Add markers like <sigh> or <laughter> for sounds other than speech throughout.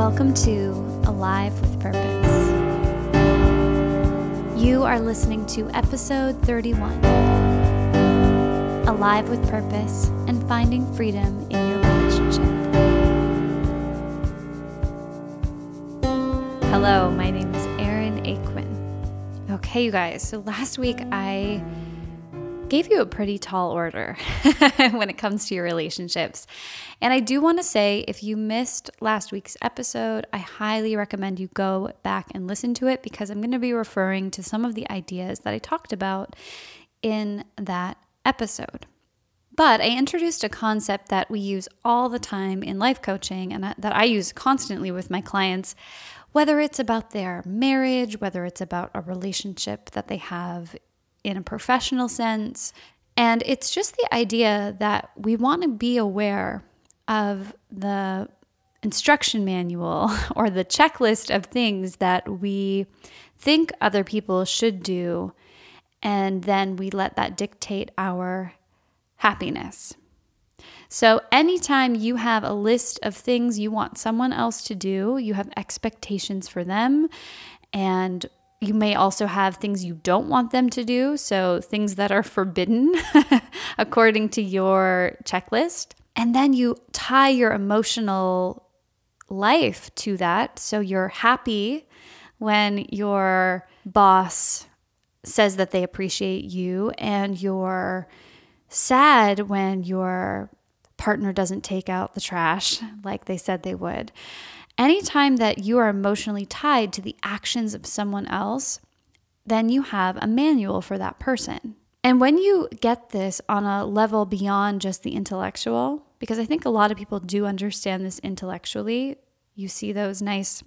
Welcome to Alive with Purpose. You are listening to episode 31 Alive with Purpose and Finding Freedom in Your Relationship. Hello, my name is Erin Aquin. Okay, you guys, so last week I gave you a pretty tall order <laughs> when it comes to your relationships. And I do want to say if you missed last week's episode, I highly recommend you go back and listen to it because I'm going to be referring to some of the ideas that I talked about in that episode. But I introduced a concept that we use all the time in life coaching and that I use constantly with my clients, whether it's about their marriage, whether it's about a relationship that they have in a professional sense. And it's just the idea that we want to be aware of the instruction manual <laughs> or the checklist of things that we think other people should do, and then we let that dictate our happiness. So, anytime you have a list of things you want someone else to do, you have expectations for them, and you may also have things you don't want them to do, so things that are forbidden <laughs> according to your checklist. And then you tie your emotional life to that. So you're happy when your boss says that they appreciate you, and you're sad when your partner doesn't take out the trash like they said they would. Anytime that you are emotionally tied to the actions of someone else, then you have a manual for that person. And when you get this on a level beyond just the intellectual, because I think a lot of people do understand this intellectually, you see those nice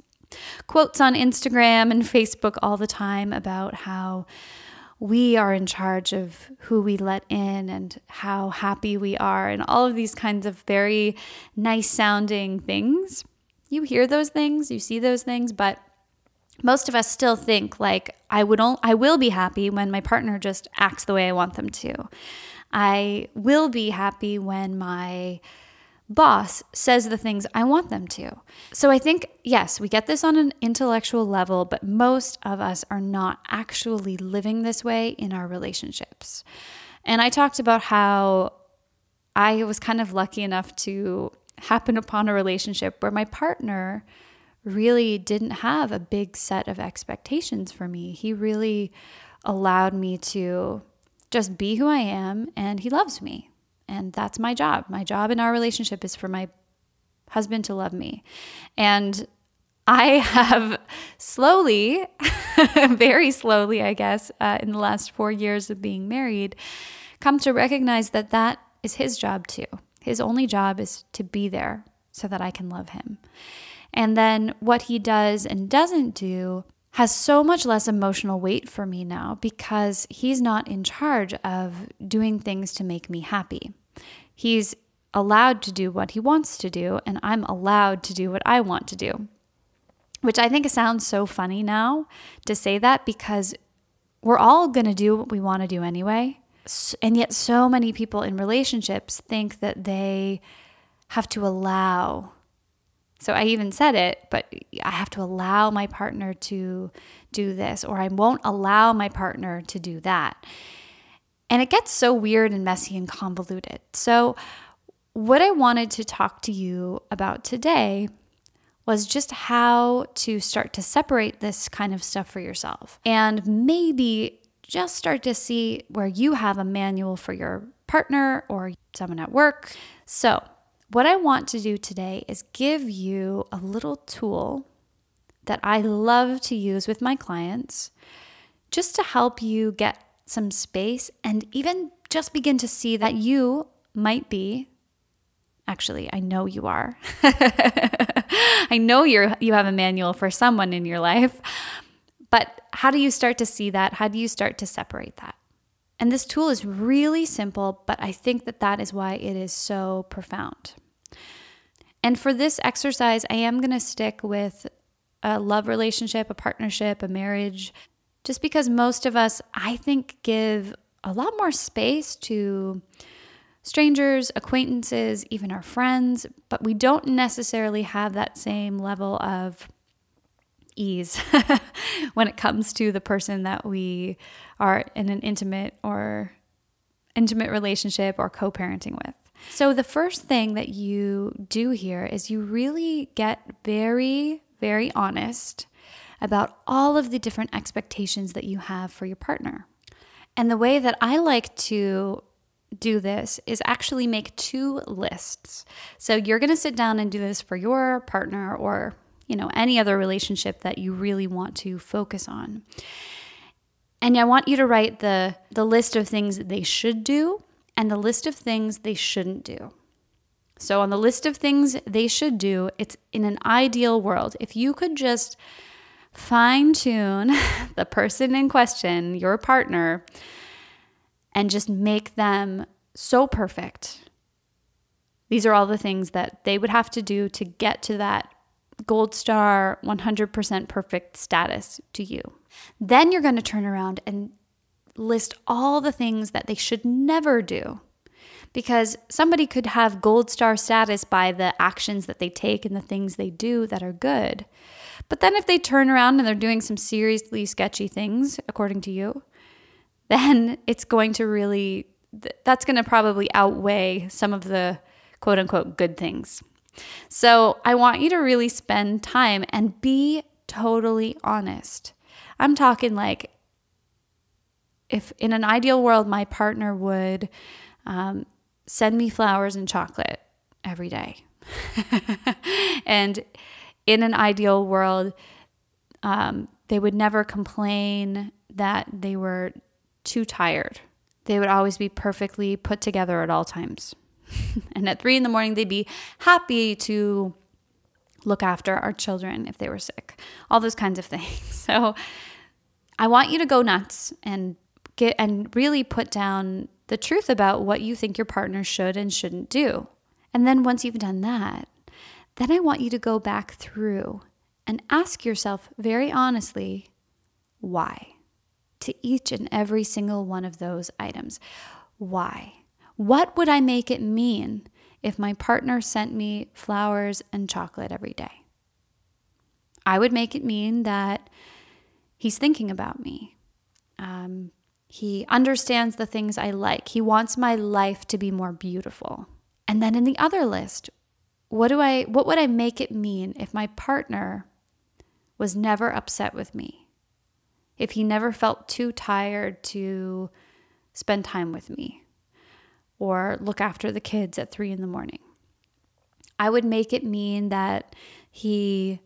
quotes on Instagram and Facebook all the time about how we are in charge of who we let in and how happy we are, and all of these kinds of very nice sounding things you hear those things, you see those things, but most of us still think like I would I will be happy when my partner just acts the way I want them to. I will be happy when my boss says the things I want them to. So I think yes, we get this on an intellectual level, but most of us are not actually living this way in our relationships. And I talked about how I was kind of lucky enough to happen upon a relationship where my partner really didn't have a big set of expectations for me. He really allowed me to just be who I am, and he loves me. And that's my job. My job in our relationship is for my husband to love me. And I have slowly, <laughs> very slowly, I guess, uh, in the last four years of being married, come to recognize that that is his job too. His only job is to be there so that I can love him. And then what he does and doesn't do has so much less emotional weight for me now because he's not in charge of doing things to make me happy. He's allowed to do what he wants to do, and I'm allowed to do what I want to do. Which I think sounds so funny now to say that because we're all going to do what we want to do anyway. And yet, so many people in relationships think that they have to allow. So I even said it, but I have to allow my partner to do this, or I won't allow my partner to do that. And it gets so weird and messy and convoluted. So, what I wanted to talk to you about today was just how to start to separate this kind of stuff for yourself and maybe just start to see where you have a manual for your partner or someone at work. So, what I want to do today is give you a little tool that I love to use with my clients just to help you get some space and even just begin to see that you might be actually I know you are. <laughs> I know you're you have a manual for someone in your life. But how do you start to see that? How do you start to separate that? And this tool is really simple, but I think that that is why it is so profound. And for this exercise, I am going to stick with a love relationship, a partnership, a marriage, just because most of us, I think, give a lot more space to strangers, acquaintances, even our friends, but we don't necessarily have that same level of ease <laughs> when it comes to the person that we are in an intimate or intimate relationship or co-parenting with. So the first thing that you do here is you really get very very honest about all of the different expectations that you have for your partner. And the way that I like to do this is actually make two lists. So you're going to sit down and do this for your partner or, you know, any other relationship that you really want to focus on. And I want you to write the the list of things that they should do and the list of things they shouldn't do. So on the list of things they should do, it's in an ideal world. If you could just fine tune <laughs> the person in question, your partner, and just make them so perfect. These are all the things that they would have to do to get to that gold star 100% perfect status to you. Then you're going to turn around and list all the things that they should never do. Because somebody could have gold star status by the actions that they take and the things they do that are good. But then if they turn around and they're doing some seriously sketchy things, according to you, <laughs> then it's going to really, that's going to probably outweigh some of the quote unquote good things. So I want you to really spend time and be totally honest. I'm talking like if in an ideal world, my partner would um, send me flowers and chocolate every day. <laughs> and in an ideal world, um, they would never complain that they were too tired. They would always be perfectly put together at all times. <laughs> and at three in the morning, they'd be happy to look after our children if they were sick, all those kinds of <laughs> things. So I want you to go nuts and get and really put down the truth about what you think your partner should and shouldn't do. And then once you've done that, then I want you to go back through and ask yourself very honestly why to each and every single one of those items. Why? What would I make it mean if my partner sent me flowers and chocolate every day? I would make it mean that he's thinking about me. Um, he understands the things I like. He wants my life to be more beautiful. And then in the other list, what do I what would I make it mean if my partner was never upset with me? If he never felt too tired to spend time with me or look after the kids at 3 in the morning. I would make it mean that he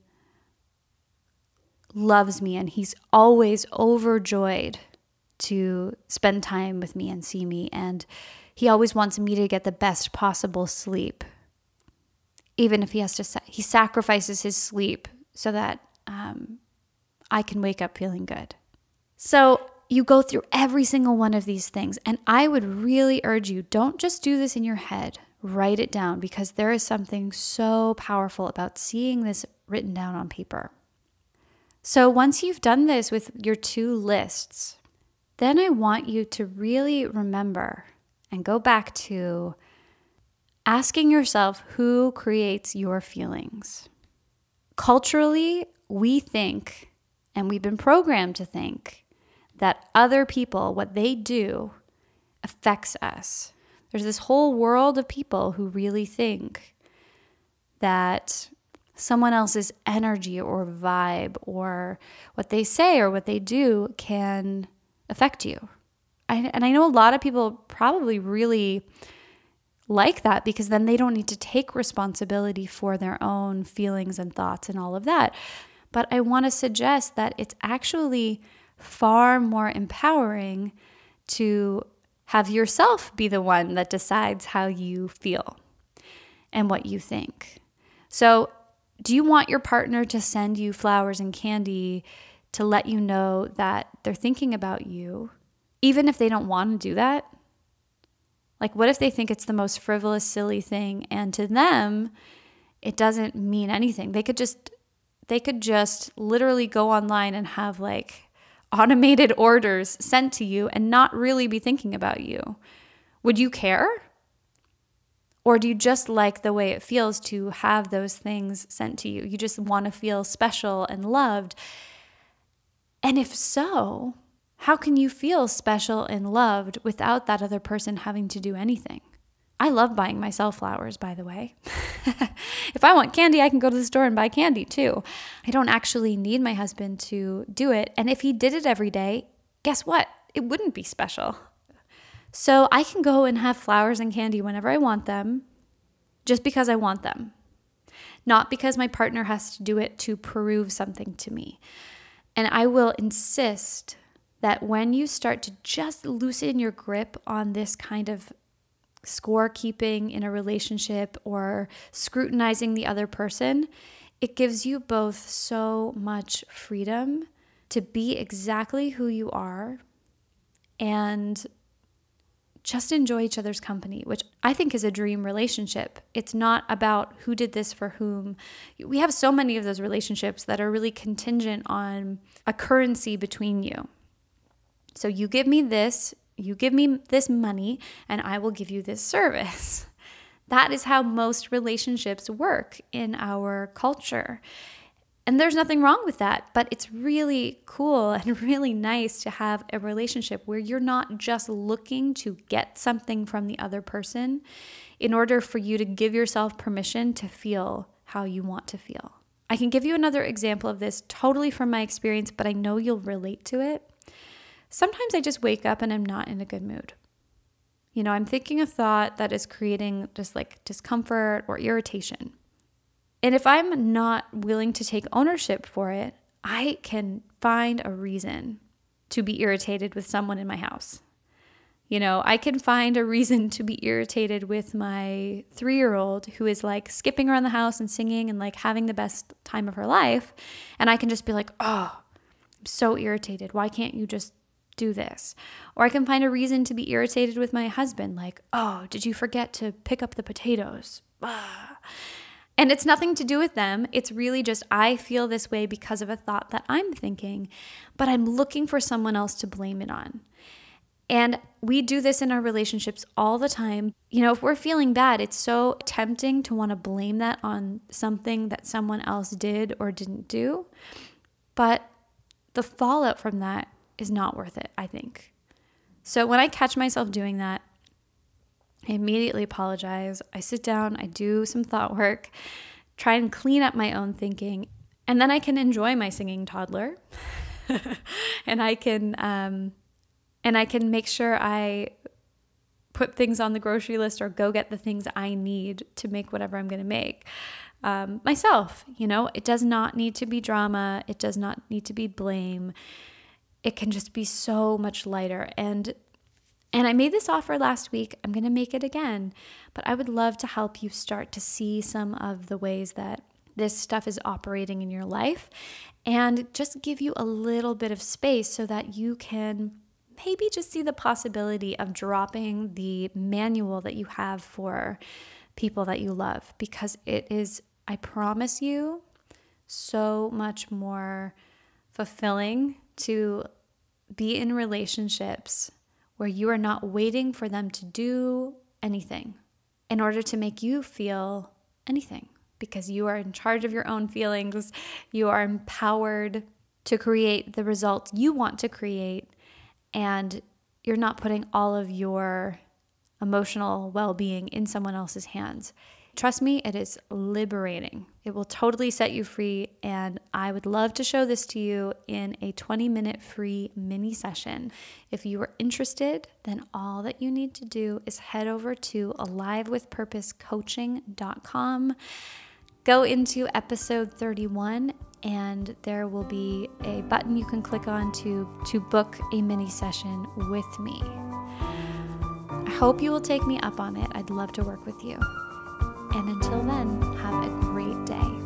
loves me and he's always overjoyed to spend time with me and see me and he always wants me to get the best possible sleep even if he has to, he sacrifices his sleep so that um, I can wake up feeling good. So you go through every single one of these things. And I would really urge you don't just do this in your head, write it down because there is something so powerful about seeing this written down on paper. So once you've done this with your two lists, then I want you to really remember and go back to asking yourself who creates your feelings. Culturally, we think, and we've been programmed to think, that other people, what they do, affects us. There's this whole world of people who really think that someone else's energy or vibe or what they say or what they do can affect you. I, and I know a lot of people probably really like that because then they don't need to take responsibility for their own feelings and thoughts and all of that. But I want to suggest that it's actually far more empowering to have yourself be the one that decides how you feel and what you think. So, do you want your partner to send you flowers and candy to let you know that they're thinking about you, even if they don't want to do that? Like, what if they think it's the most frivolous, silly thing, and to them, it doesn't mean anything? They could just, they could just literally go online and have like automated orders sent to you and not really be thinking about you. Would you care? Or do you just like the way it feels to have those things sent to you? You just want to feel special and loved. And if so, how can you feel special and loved without that other person having to do anything? I love buying myself flowers, by the way. <laughs> if I want candy, I can go to the store and buy candy too. I don't actually need my husband to do it. And if he did it every day, guess what? It wouldn't be special. So I can go and have flowers and candy whenever I want them, just because I want them, not because my partner has to do it to prove something to me. And I will insist that when you start to just loosen your grip on this kind of scorekeeping in a relationship or scrutinizing the other person, it gives you both so much freedom to be exactly who you are and just enjoy each other's company, which I think is a dream relationship. It's not about who did this for whom. We have so many of those relationships that are really contingent on a currency between you. So you give me this, you give me this money, and I will give you this service. <laughs> That is how most relationships work in our culture. And there's nothing wrong with that, but it's really cool <laughs> and really nice to have a relationship where you're not just looking to get something from the other person in order for you to give yourself permission to feel how you want to feel. I can give you another example of this totally from my experience, but I know you'll relate to it. Sometimes I just wake up and I'm not in a good mood. You know, I'm thinking a thought that is creating just like discomfort or irritation. And if I'm not willing to take ownership for it, I can find a reason to be irritated with someone in my house. You know, I can find a reason to be irritated with my three year old who is like skipping around the house and singing and like having the best time of her life. And I can just be like, oh, I'm so irritated. Why can't you just do this? Or I can find a reason to be irritated with my husband, like, oh, did you forget to pick up the potatoes? And it's nothing to do with them. It's really just I feel this way because of a thought that I'm thinking, but I'm looking for someone else to blame it on. And we do this in our relationships all the time. You know, if we're feeling bad, it's so tempting to want to blame that on something that someone else did or didn't do. But the fallout from that is not worth it, I think. So when I catch myself doing that, I immediately apologize. I sit down, I do some thought work, try and clean up my own thinking, and then I can enjoy my singing toddler. <laughs> and I can um, and I can make sure I put things on the grocery list or go get the things I need to make whatever I'm going to make. Um, myself, you know, it does not need to be drama. It does not need to be blame. It can just be so much lighter. And and I made this offer last week. I'm going to make it again. But I would love to help you start to see some of the ways that this stuff is operating in your life and just give you a little bit of space so that you can maybe just see the possibility of dropping the manual that you have for people that you love because it is, I promise you, so much more fulfilling to be in relationships where you are not waiting for them to do anything in order to make you feel anything because you are in charge of your own feelings. You are empowered to create the results you want to create, and you're not putting all of your emotional well being in someone else's hands. Trust me, it is liberating. It will totally set you free. And I would love to show this to you in a 20 minute free mini session. If you are interested, then all that you need to do is head over to alivewithpurposecoaching.com. Go into episode 31 and there will be a button you can click on to to book a mini session with me. I hope you will take me up on it. I'd love to work with you. And until then, have a great day.